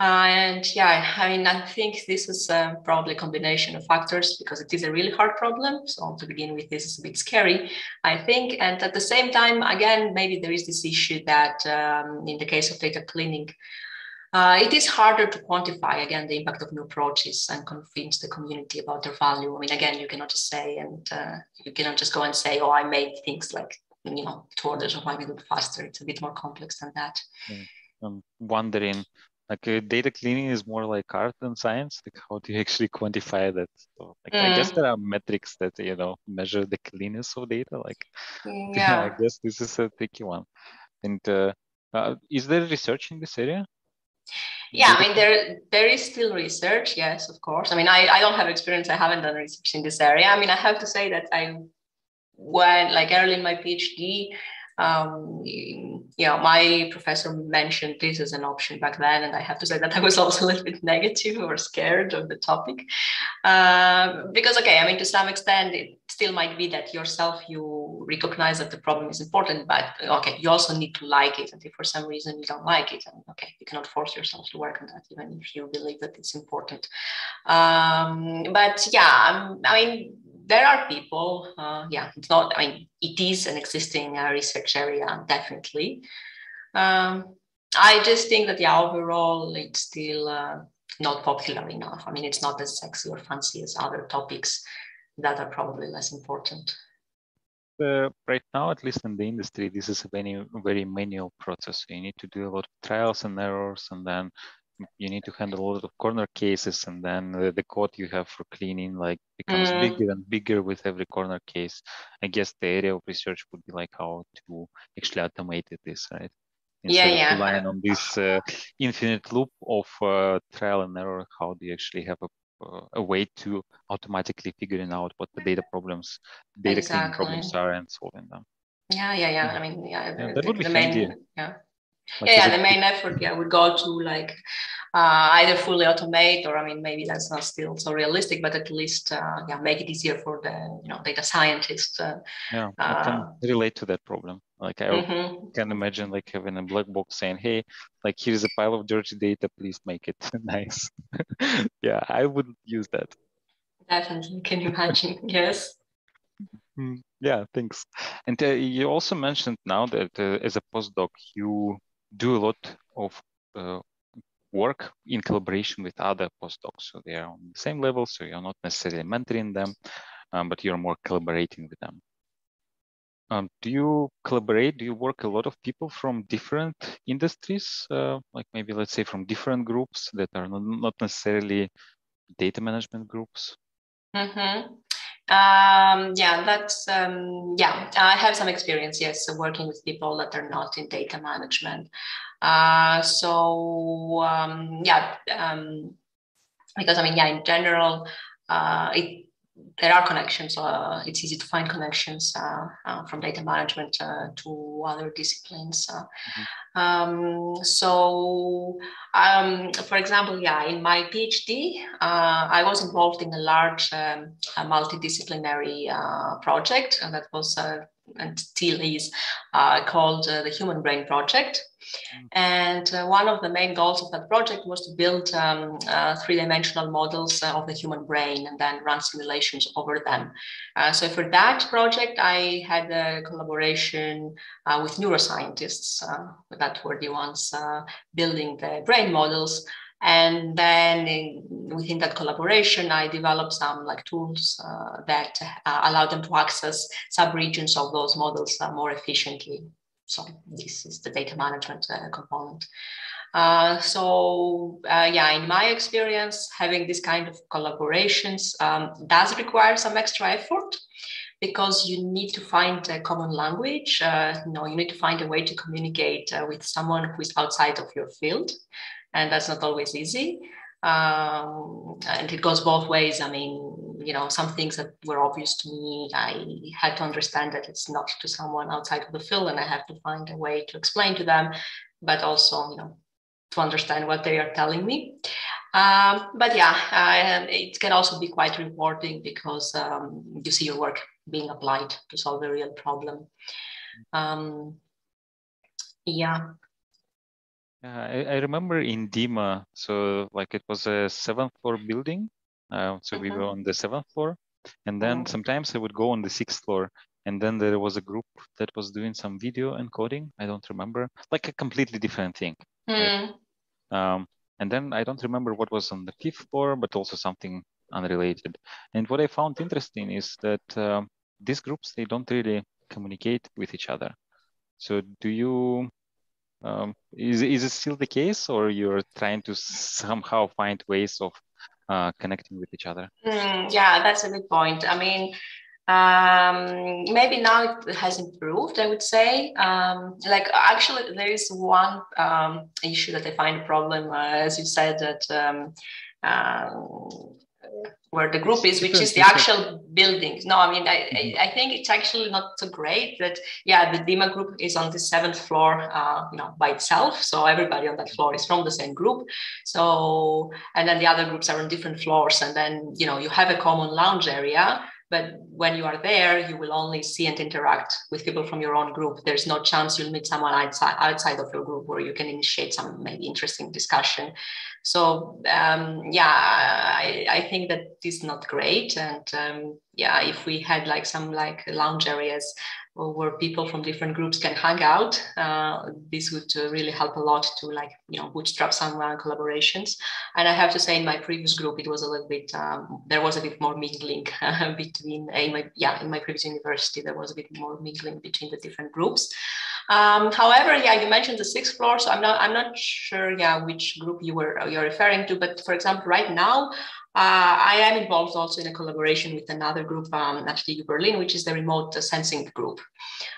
Uh, and yeah, I mean, I think this is uh, probably a combination of factors because it is a really hard problem. So to begin with, this is a bit scary, I think. And at the same time, again, maybe there is this issue that um, in the case of data cleaning, uh, it is harder to quantify again the impact of new approaches and convince the community about their value. I mean, again, you cannot just say and uh, you cannot just go and say, "Oh, I made things like you know two orders of magnitude faster. It's a bit more complex than that. I'm wondering, like uh, data cleaning is more like art than science. Like how do you actually quantify that? So, like mm. I guess mm. there are metrics that you know measure the cleanness of data. Like yeah, (laughs) yeah I guess this is a tricky one. And uh, uh, is there research in this area? Yeah i mean there there is still research yes of course. I mean I, I don't have experience i haven't done research in this area. I mean i have to say that i when like early in my PhD, um, you know, my professor mentioned this as an option back then, and I have to say that I was (laughs) also a little bit negative or scared of the topic, uh, because okay, I mean, to some extent, it still might be that yourself you recognize that the problem is important, but okay, you also need to like it, and if for some reason you don't like it, and okay, you cannot force yourself to work on that, even if you believe that it's important. Um, but yeah, I mean there are people, uh, yeah, it's not, I mean, it is an existing uh, research area, definitely. Um, I just think that, yeah, overall, it's still uh, not popular enough. I mean, it's not as sexy or fancy as other topics that are probably less important. Uh, right now, at least in the industry, this is a very, very manual process. You need to do a lot of trials and errors, and then you need to handle a lot of corner cases and then the, the code you have for cleaning like becomes mm. bigger and bigger with every corner case i guess the area of research would be like how to actually automate this right Instead yeah, yeah. relying on this uh, infinite loop of uh, trial and error how do you actually have a uh, a way to automatically figuring out what the data problems, data exactly. cleaning problems are and solving them. Yeah, yeah, yeah. I mean, yeah, yeah that the, would be the main, yeah. Like yeah, the main effort yeah would go to like uh, either fully automate or I mean maybe that's not still so realistic, but at least uh, yeah make it easier for the you know data scientists. Uh, yeah, I can uh, relate to that problem. Like I mm-hmm. can imagine like having a black box saying, "Hey, like here's a pile of dirty data. Please make it (laughs) nice." (laughs) yeah, I would use that. Definitely, can you imagine? (laughs) yes. Hmm, yeah, thanks. And uh, you also mentioned now that uh, as a postdoc, you do a lot of uh, work in collaboration with other postdocs. So they are on the same level, so you're not necessarily mentoring them, um, but you're more collaborating with them. Um, do you collaborate? Do you work a lot of people from different industries, uh, like maybe let's say from different groups that are not, necessarily data management groups? Mm-hmm. Um, yeah, that's um, yeah. I have some experience, yes, working with people that are not in data management. Uh, so um, yeah, um, because I mean, yeah, in general, uh, it there are connections. Uh, it's easy to find connections uh, uh, from data management uh, to other disciplines. Uh, mm-hmm. um, so, um, for example, yeah, in my PhD, uh, I was involved in a large um, multidisciplinary project, and that was and still is called the Human Brain Project. Mm. And uh, one of the main goals of that project was to build um, uh, three-dimensional models uh, of the human brain and then run simulations over them. Uh, so for that project, I had a collaboration uh, with neuroscientists uh, that were the ones building the brain models. And then in, within that collaboration, I developed some like tools that allow them to access subregions of those models more efficiently. So this is the data management uh, component. Uh, so uh, yeah, in my experience, having this kind of collaborations um, does require some extra effort because you need to find a common language. Uh, you know, you need to find a way to communicate uh, with someone who is outside of your field, and that's not always easy. Um, and it goes both ways. I mean, you know some things that were obvious to me i had to understand that it's not to someone outside of the field and i have to find a way to explain to them but also you know to understand what they are telling me um, but yeah uh, it can also be quite rewarding because um, you see your work being applied to solve a real problem um, yeah yeah, I, I remember in DIMA, so like it was a seventh floor building uh, so we were on the seventh floor, and then mm-hmm. sometimes I would go on the sixth floor, and then there was a group that was doing some video encoding. I don't remember, like a completely different thing. Mm. Right? Um, and then I don't remember what was on the fifth floor, but also something unrelated. And what I found interesting is that uh, these groups they don't really communicate with each other. So do you um, is is it still the case, or you're trying to somehow find ways of uh, connecting with each other? Mm, yeah, that's a good point. I mean, um, maybe now it has improved, I would say. Um, like, actually, there is one um, issue that I find a problem, uh, as you said, that um, um, where the group is, which is the actual building. No, I mean, I, mm-hmm. I, think it's actually not so great that, yeah, the DIMA group is on the seventh floor, uh, you know, by itself. So everybody on that floor is from the same group. So, and then the other groups are on different floors. And then, you know, you have a common lounge area but when you are there, you will only see and interact with people from your own group. There's no chance you'll meet someone outside outside of your group where you can initiate some maybe interesting discussion. So um, yeah, I, I think that is not great. And um, yeah, if we had like some like lounge areas where people from different groups can hang out. Uh, this would uh, really help a lot to like you know bootstrap some uh, collaborations. And I have to say, in my previous group, it was a little bit um, there was a bit more mingling (laughs) between in my yeah in my previous university there was a bit more mingling between the different groups. Um, however, yeah, you mentioned the sixth floor, so I'm not I'm not sure yeah which group you were you're referring to, but for example, right now uh, I am involved also in a collaboration with another group um, at TU Berlin, which is the remote sensing group.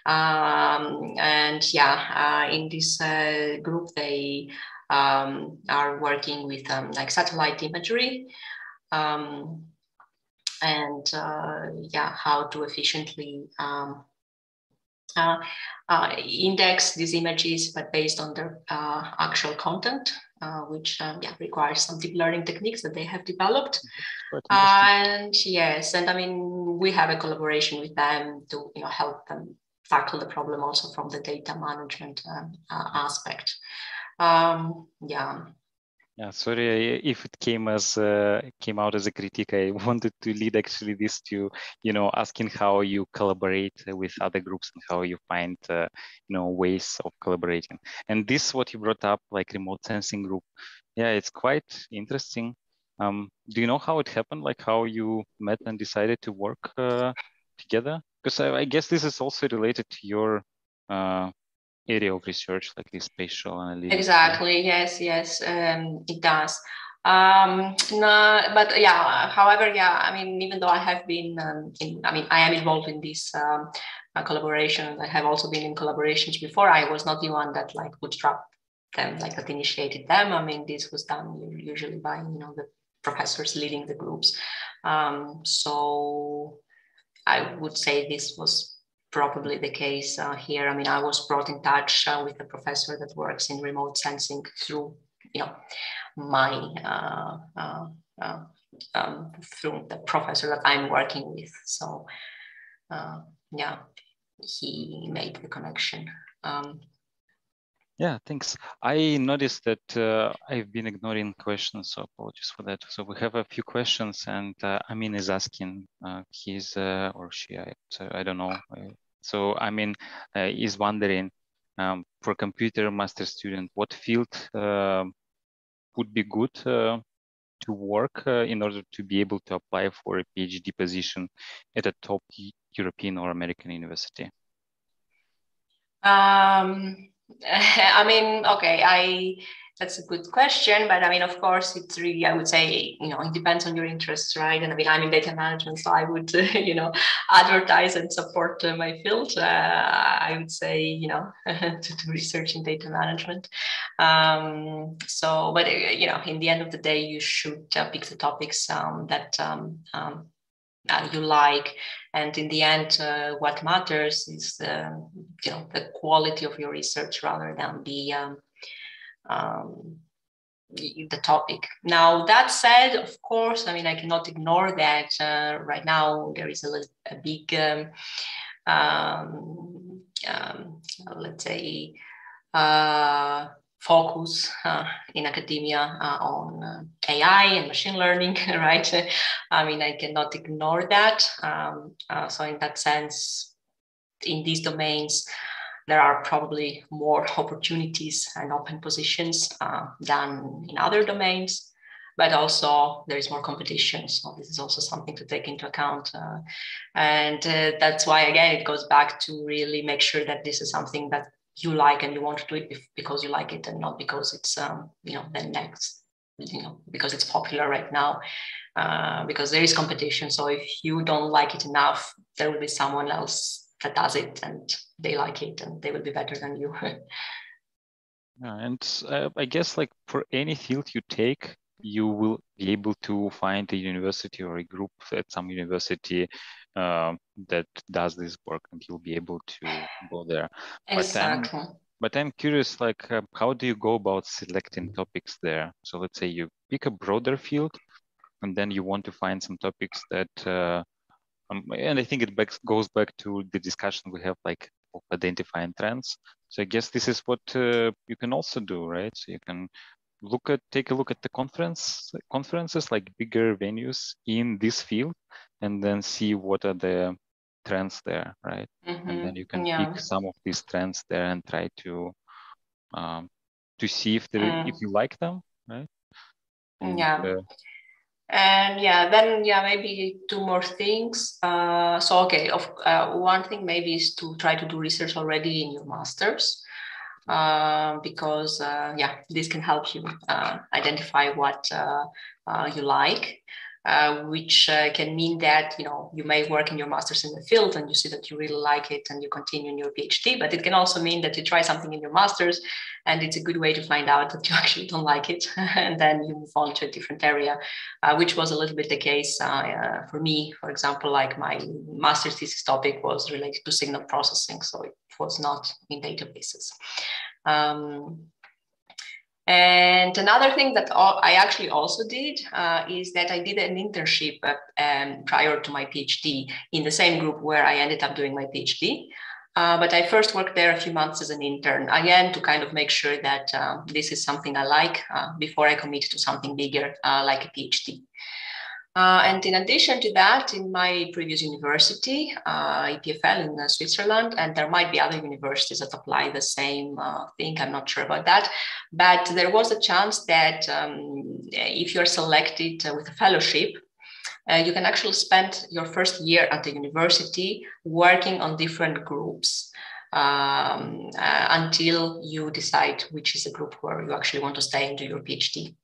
Um, and yeah, uh, in this uh, group, they um, are working with um, like satellite imagery um, and uh, yeah, how to efficiently um, uh, uh, index these images, but based on their actual content uh, which um, yeah requires some deep learning techniques that they have developed. And yes, and I mean we have a collaboration with them to you know help them tackle the problem also from the data management um, uh, aspect. Um, yeah. Yeah, sorry if it came as uh, came out as a critique. I (laughs) wanted to lead actually this to you know asking how you collaborate with other groups and how you find uh, you know ways of collaborating. And this what you brought up like remote sensing group. Yeah, it's quite interesting. Um, do you know how it happened? Like how you met and decided to work uh, together? Because I, I, guess this is also related to your uh, area of research like this spatial analytics. Exactly. Yes yes um, it does. Um no but yeah however yeah i mean even though i have been um, in i mean i am involved in this um, uh, collaboration i have also been in collaborations before. I was not the one that like bootstrap them like that initiated them. I mean this was done usually by you know the professors leading the groups. Um so i would say this was probably the case uh, here. I mean, I was brought in touch uh, with a professor that works in remote sensing through, you know, my uh, uh, uh um, through the professor that I'm working with. So, uh, yeah, he made the connection. Um, yeah, thanks. I noticed that uh, I've been ignoring questions, so apologies for that. So we have a few questions, and uh, Amin is asking, uh, he's uh, or she, I, so I don't know. So Amin uh, is wondering, um, for computer master student, what field uh, would be good uh, to work in order to be able to apply for a PhD position at a top European or American university? Um, (laughs) I mean, okay, I that's a good question, but I mean, of course, it's really I would say you know it depends on your interests, right? And I mean, I'm in data management, so I would uh, (laughs) you know advertise and support uh, my field. Uh, I would say you know (laughs) to do research in data management. Um, so, but uh, you know, in the end of the day, you should uh, pick the topics um, that um, um uh, you like and in the end uh, what matters is the you know the quality of your research rather than the um, um, the topic. Now that said, of course, I mean I cannot ignore that uh, right now there is a, a big, um, um, um, let's say, uh, focus uh, in academia uh, on uh, AI and machine learning, (laughs) right? I mean, I cannot ignore that. Um, uh, so, in that sense, in these domains, there are probably more opportunities and open positions uh, than in other domains but also there is more competition. So this is also something to take into account uh, and uh, that's why again it goes back to really make sure that this is something that you like and you want to do it because you like it and not because it's um, you know the next you know because it's popular right now uh, because there is competition. So if you don't like it enough there will be someone else that does it and they like it and they will be better than you. (laughs) yeah, and uh, I guess like for any field you take, you will be able to find a university or a group at some university uh, that does this work and you'll be able to go there. Exactly. But I'm, but I'm curious, like, uh, how do you go about selecting topics there? So let's say you pick a broader field and then you want to find some topics that, uh, um, and I think it back, goes back to the discussion we have like of identifying trends. So I guess this is what uh, you can also do, right? So you can look at take a look at the conference conferences like bigger venues in this field and then see what are the trends there right Mhm, and then you can yeah. pick some of these trends there and try to um, to see if they Mm. if you like them right And, Yeah. uh, And yeah, then yeah, maybe two more things. Uh, so okay, of uh, one thing maybe is to try to do research already in your masters, uh, because uh, yeah, this can help you uh, identify what uh, you like. Uh, which uh, can mean that you know you may work in your masters in the field and you see that you really like it and you continue in your PhD. But it can also mean that you try something in your masters and it's a good way to find out that you (laughs) actually don't like it (laughs) and then you move on to a different area uh, which was a little bit the case uh, uh, for me for example like my master's thesis topic was related to signal processing so it was not in databases um, and another thing that I actually also did uh, is that I did an internship uh, um, prior to my PhD in the same group where I ended up doing my PhD. Uh, but I first worked there a few months as an intern, again, to kind of make sure that uh, this is something I like uh, before I commit to something bigger uh, like a PhD. Uh, and in addition to that, in my previous university, uh, EPFL in Switzerland, and there might be other universities that apply the same thing, I'm not sure about that, but there was a chance that um, if you're selected with a fellowship, uh, you can actually spend your first year at the university working on different groups um, uh, until you decide which is a group where you actually want to stay and do your PhD.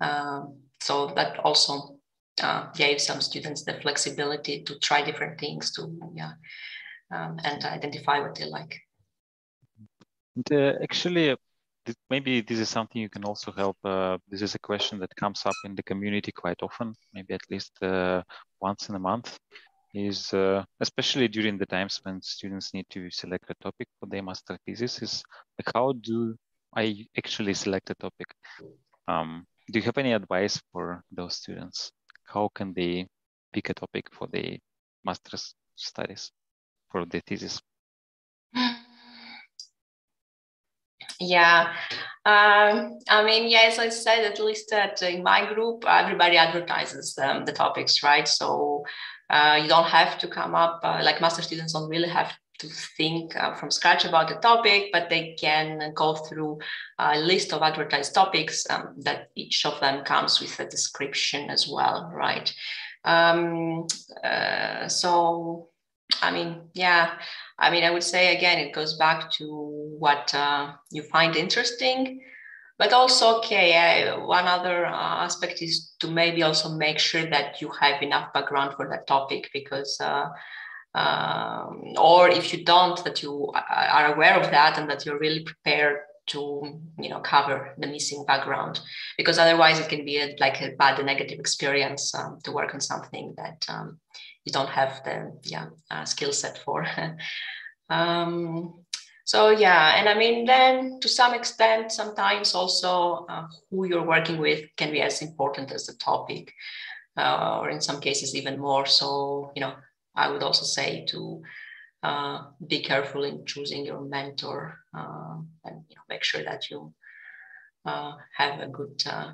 Um, so that also uh, gave some students the flexibility to try different things to yeah um, and identify what they like. And, uh, actually, maybe this is something you can also help. Uh, this is a question that comes up in the community quite often, maybe at least uh, once in a month. Is uh, especially during the times when students need to select a topic for their master thesis. Is like how do I actually select a topic? Um, do you have any advice for those students? How can they pick a topic for the master's studies for the thesis? Yeah, um, I mean, yeah, as I said, at least that in my group, everybody advertises um, the topics, right? So uh, you don't have to come up, uh, like master students don't really have to think uh, from scratch about the topic, but they can go through a list of advertised topics um, that each of them comes with a description as well, right? Um, uh, so, I mean, yeah, I mean, I would say again, it goes back to what uh, you find interesting. But also, okay, uh, one other uh, aspect is to maybe also make sure that you have enough background for that topic because, uh, um, or if you don't, that you are aware of that and that you're really prepared to you know cover the missing background. Because otherwise it can be a, like a bad a negative experience um, to work on something that um, you don't have the yeah uh, skill set for. (laughs) Um, so yeah and i mean then to some extent sometimes also uh, who you're working with can be as important as the topic uh, or in some cases even more so you know i would also say to uh, be careful in choosing your mentor uh, and you know, make sure that you uh, have a good uh,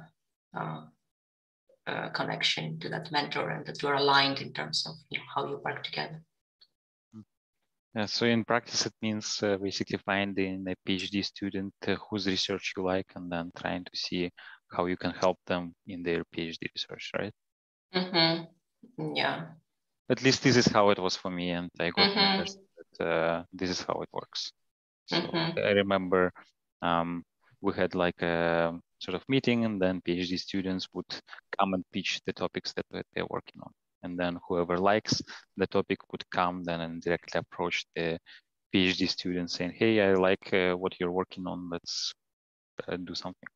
uh, connection to that mentor and that you're aligned in terms of you know, how you work together. Yeah, so in practice, it means uh, basically finding a PhD student whose research you like and then trying to see how you can help them in their PhD research, right? Mm-hmm. Yeah at least this is how it was for me and i got mm-hmm. that uh, this is how it works so mm-hmm. i remember um, we had like a sort of meeting and then phd students would come and pitch the topics that they're working on and then whoever likes the topic would come then and directly approach the phd student saying hey i like uh, what you're working on let's uh, do something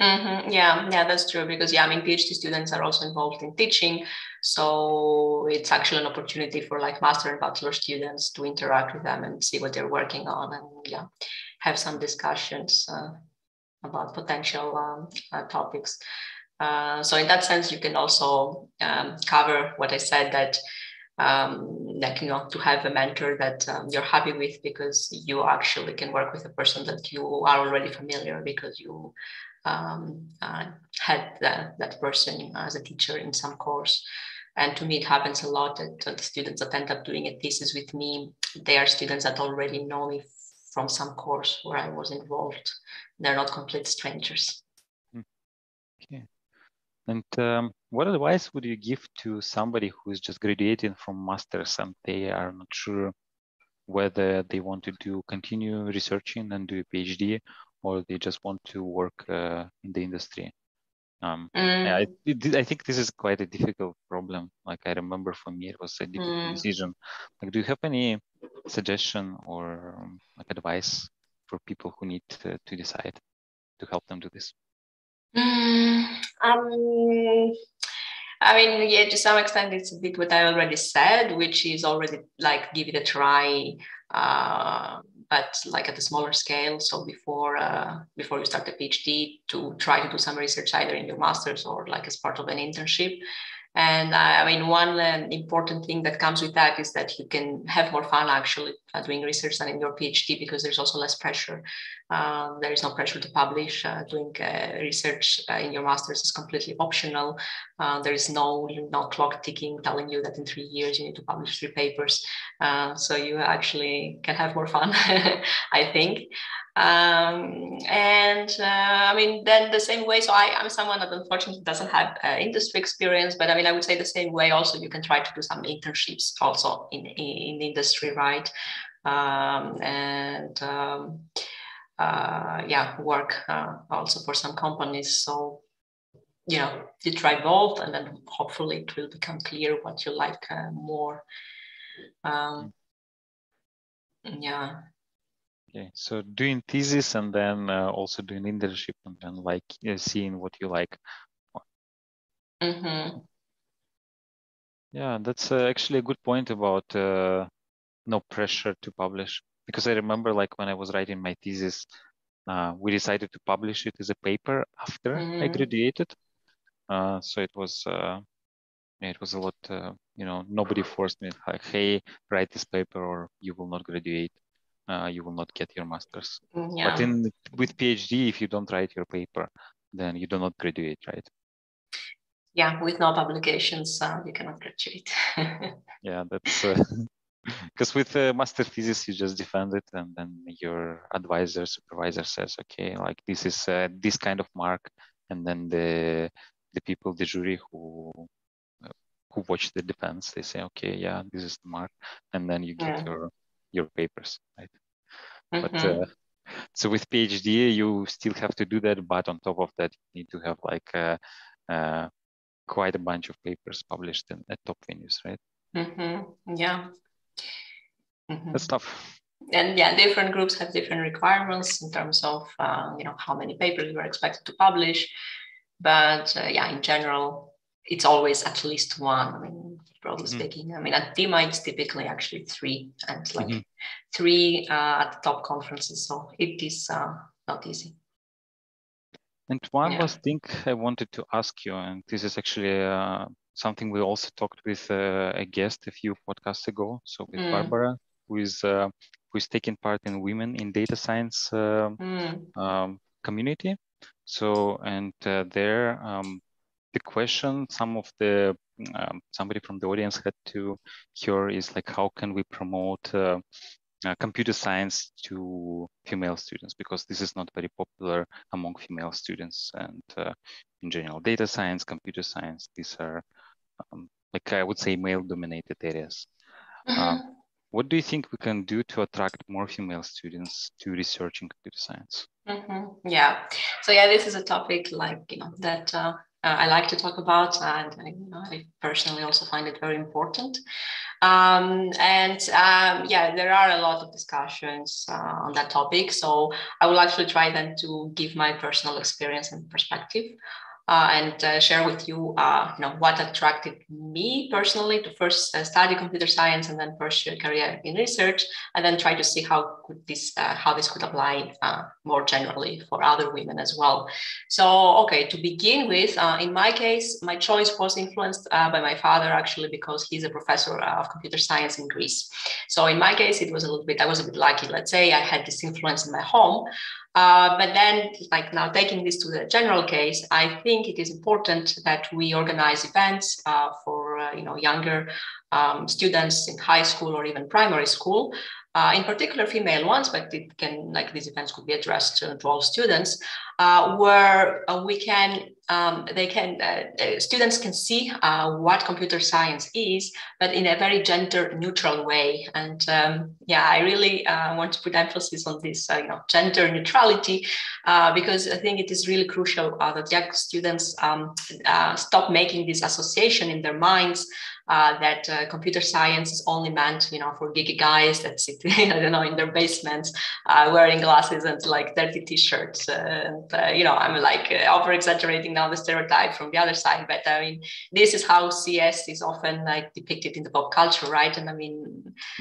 Mm-hmm. Yeah, yeah, that's true. Because yeah, I mean, PhD students are also involved in teaching, so it's actually an opportunity for like master and bachelor students to interact with them and see what they're working on, and yeah, have some discussions uh, about potential um, uh, topics. Uh, so in that sense, you can also um, cover what I said that um, like you know to have a mentor that um, you're happy with because you actually can work with a person that you are already familiar because you um, uh, had that, that person as a teacher in some course. And to me, it happens a lot that, the students that end up doing a thesis with me, they are students that already know me from some course where I was involved. They're not complete strangers. Hmm. Okay. And um, what advice would you give to somebody who is just graduating from masters and they are not sure whether they want to do continue researching and do a PhD or they just want to work uh, in the industry? Um, mm. I, it, I think this is quite a difficult problem. Like I remember for me, it was a difficult mm. decision. Like, do you have any suggestion or um, like advice for people who need to, to decide to help them do this? Mm, um, I mean, yeah, to some extent, it's a bit what I already said, which is already like give it a try. Uh, but like at a smaller scale. So before uh, before you start a PhD, to try to do some research either in your master's or like as part of an internship. And I mean, one uh, important thing that comes with that is that you can have more fun actually uh, doing research than in your PhD because there's also less pressure. Um, there is no pressure to publish. Uh, doing uh, research uh, in your master's is completely optional. Uh, there is no no clock ticking telling you that in three years you need to publish three papers. so you actually can have more fun, (laughs) I think. Um, and uh, I mean, then the same way. So I, am someone that unfortunately doesn't have uh, industry experience, but I mean, I would say the same way. Also, you can try to do some internships also in in, in industry, right? Um, and um, uh, yeah, work uh, also for some companies. So you know, you try both, and then hopefully it will become clear what you like uh, more. Um, yeah Okay, so doing thesis and then uh, also doing internship and then like uh, seeing what you like. Mm-hmm. Yeah, that's uh, actually a good point about uh, no pressure to publish. Because I remember like when I was writing my thesis, uh, we decided to publish it as a paper after mm-hmm. I graduated. Uh, so it was it was a lot, you know, nobody forced me like, hey, write this paper or you will not graduate uh, you will not get your master's. Mm, yeah. But in with PhD, if you don't write your paper, then you do not graduate, right? Yeah, with no publications, uh, you cannot graduate. (laughs) yeah, that's (laughs) (laughs) because uh, with a master thesis, you just defend it, and then your advisor, supervisor says, okay, like this is uh, this kind of mark, and then the the people, the jury who who watch the defense, they say, okay, yeah, this is the mark, and then you get yeah. your your papers, right? Mm-hmm. But uh, so with PhD, you still have to do that, but on top of that, you need to have like uh, uh, quite a bunch of papers published in, at top venues, right? Mm-hmm. Yeah. Mm-hmm. That's tough. And yeah, different groups have different requirements in terms of uh, you know how many papers you are expected to publish. But uh, yeah, in general, it's always at least one. I mean, broadly mm-hmm. speaking. I mean, at DIMA, it's typically actually three and like mm-hmm. three uh, at the top conferences. So it is uh, not easy. And one yeah. last thing I wanted to ask you, and this is actually uh, something we also talked with uh, a guest a few podcasts ago. So with mm. Barbara, who is uh, who is taking part in Women in Data Science uh, mm. um, community. So and there, um, the question some of the um, somebody from the audience had to hear is like how can we promote uh, uh, computer science to female students because this is not very popular among female students and uh, in general data science computer science these are um, like i would say male dominated areas mm-hmm. what do you think we can do to attract more female students to research in computer science mm-hmm. yeah so yeah this is a topic like you know that uh, uh, I like to talk about, and I, you know, I, personally also find it very important. Um, and um, yeah, there are a lot of discussions uh, on that topic. So I will actually try then to give my personal experience and perspective uh, and uh, share with you, uh, you know, what attracted me personally to first uh, study computer science and then pursue a career in research, and then try to see how could this uh, how this could apply uh, more generally for other women as well. So, okay, to begin with, in my case, my choice was influenced by my father actually because he's a professor of computer science in Greece. So, in my case, it was a little bit I was a bit lucky. Let's say I had this influence in my home. Uh, but then, like now taking this to the general case, I think it is important that we organize events uh, for uh, you know younger um, students in high school or even primary school, uh, in particular female ones, but it can like these events could be addressed to, all students, uh, where we can um, they can uh, students can see uh, what computer science is, but in a very gender neutral way. And um, yeah, I really uh, want to put emphasis on this, you know, gender neutrality, because I think it is really crucial that young students um, stop making this association in their minds uh, that uh, computer science is only meant, you know, for geeky guys that sit, (laughs) I don't know, in their basements, uh, wearing glasses and like dirty t-shirts. and, uh, you know, I'm like uh, over exaggerating now the stereotype from the other side, but I mean, this is how CS is often like depicted in the pop culture, right? And I mean,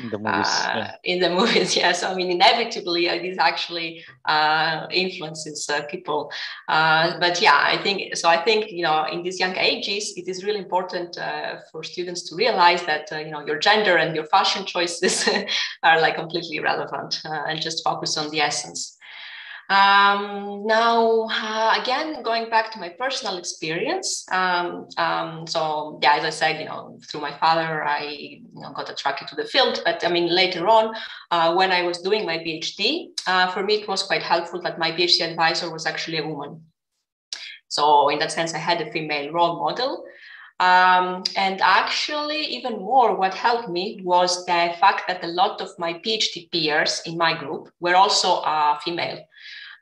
in the movies, uh, yeah. in the (laughs) movies, yes. I mean, inevitably, uh, this actually uh, influences people. but yeah, I think so. I think you know, in these young ages, it is really important for students students to realize that uh, you know your gender and your fashion choices (laughs) are like completely irrelevant uh, and just focus on the essence. Um, now, uh, again, going back to my personal experience. Um, um, so, yeah, as I said, you know, through my father, I you know, got attracted to the field. But I mean, later on, uh, when I was doing my PhD, uh, for me, it was quite helpful that my PhD advisor was actually a woman. So, in that sense, I had a female role model. Um, and actually, even more, what helped me was the fact that a lot of my PhD peers in my group were also uh, female.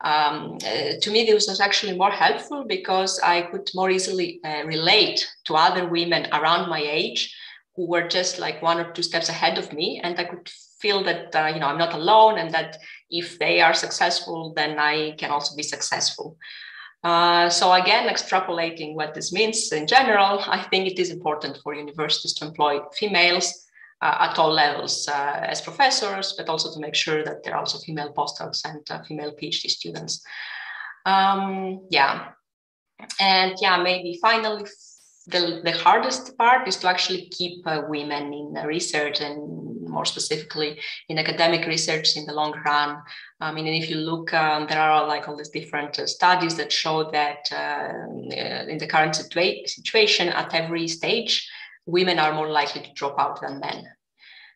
Um, uh, to me, this was actually more helpful because I could more easily uh, relate to other women around my age who were just like one or two steps ahead of me, and I could feel that uh, you know I'm not alone, and that if they are successful, then I can also be successful. Uh, so again, extrapolating what this means in general, I think it is important for universities to employ females uh, at all levels uh, as professors, but also to make sure that there are also female postdocs and uh, female PhD students. Um, yeah, and yeah, maybe finally, the, the hardest part is to actually keep uh, women in research and more specifically in academic research in the long run. I mean, if you look, um, there are like all these different uh, studies that show that uh, in the current situa- situation at every stage, women are more likely to drop out than men.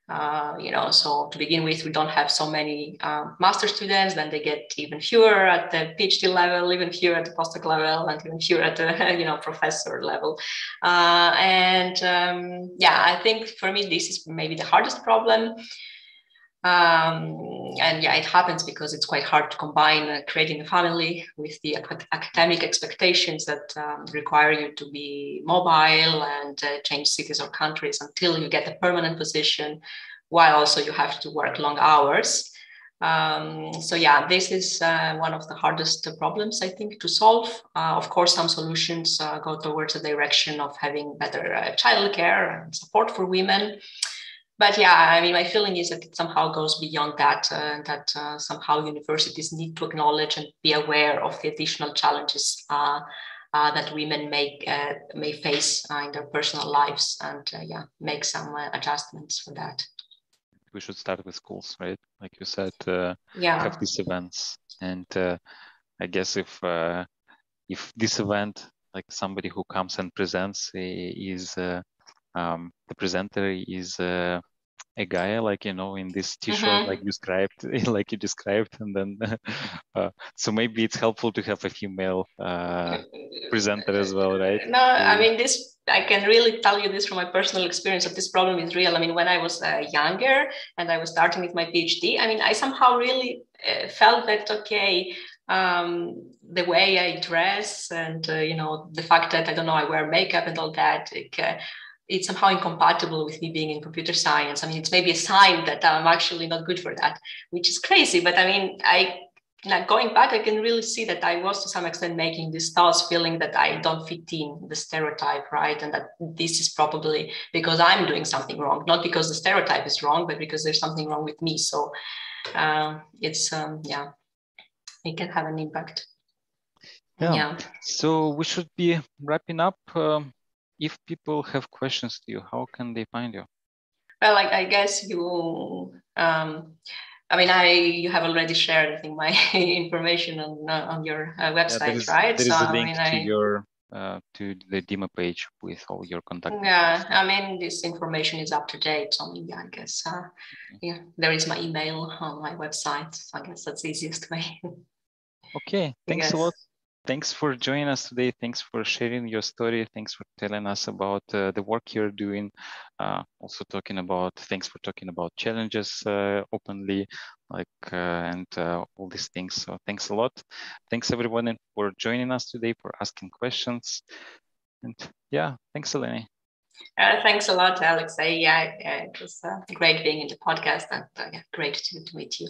Uh, you know, so to begin with, we don't have so many uh, master students. Then they get even fewer at the PhD level, even fewer at the postdoc level, and even fewer at the (laughs) you know professor level. Uh, and um, yeah, I think for me this is maybe the hardest problem. Um, and yeah, it happens because it's quite hard to combine uh, creating a family with the ac- academic expectations that um, require you to be mobile and uh, change cities or countries until you get a permanent position, while also you have to work long hours. Um, so yeah, this is uh, one of the hardest problems I think to solve. Uh, of course, some solutions uh, go towards the direction of having better uh, childcare and support for women but yeah, I mean, my feeling is that it somehow goes beyond that, uh, that uh, somehow universities need to acknowledge and be aware of the additional challenges uh, uh that women make, uh, may face uh, in their personal lives and yeah, make some adjustments for that. We should start with schools, right? Like you said, yeah. have these events. And I guess if if this event, like somebody who comes and presents is um, the presenter is uh, a guy like you know in this t-shirt mm-hmm. like you described (laughs) like you described and then (laughs) uh, so maybe it's helpful to have a female uh, presenter as well right no i mean this i can really tell you this from my personal experience that this problem is real i mean when i was uh, younger and i was starting with my phd i mean i somehow really uh, felt that okay um, the way i dress and uh, you know the fact that i don't know i wear makeup and all that it, uh, it's somehow incompatible with me being in computer science. I mean, it's maybe a sign that I'm actually not good for that, which is crazy. But I mean, I like going back, I can really see that I was to some extent making these thoughts, feeling that I don't fit in the stereotype, right? And that this is probably because I'm doing something wrong, not because the stereotype is wrong, but because there's something wrong with me. So uh, it's um, yeah, it can have an impact. Yeah. yeah. So we should be wrapping up. Um, if people have questions to you, how can they find you? Well, like I guess you. Um, I mean, I you have already shared, I think, my (laughs) information on uh, on your uh, website, yeah, there is, right? There is so, a link I mean, to I, your uh, to the DIMA page with all your contact. Yeah, I mean, this information is up to date. So yeah, I guess uh, yeah, there is my email on my website. So I guess that's the easiest way. Okay, (laughs) thanks a lot thanks for joining us today. Thanks for sharing your story. Thanks for telling us about uh, the work you're doing. Uh, also talking about, thanks for talking about challenges uh, openly, like, uh, and uh, all these things. So thanks a lot. Thanks everyone for joining us today, for asking questions. And yeah, thanks, Eleni. Uh, thanks a lot, Alexey. Yeah, it was great being in the podcast and yeah, great to, to meet you.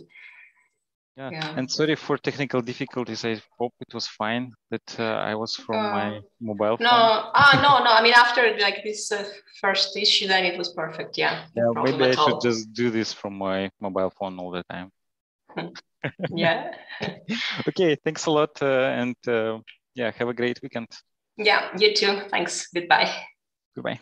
Yeah. yeah. And sorry for technical difficulties. I hope it was fine that uh, I was from uh, my mobile no, phone. ah, no, no. I mean, after like this uh, first issue, then it was perfect. Yeah. Yeah. Maybe I should just do this from my mobile phone all the time. yeah. (laughs) okay. Thanks a lot. Uh, and uh, yeah, have a great weekend. Yeah. You too. Thanks. Goodbye. Goodbye.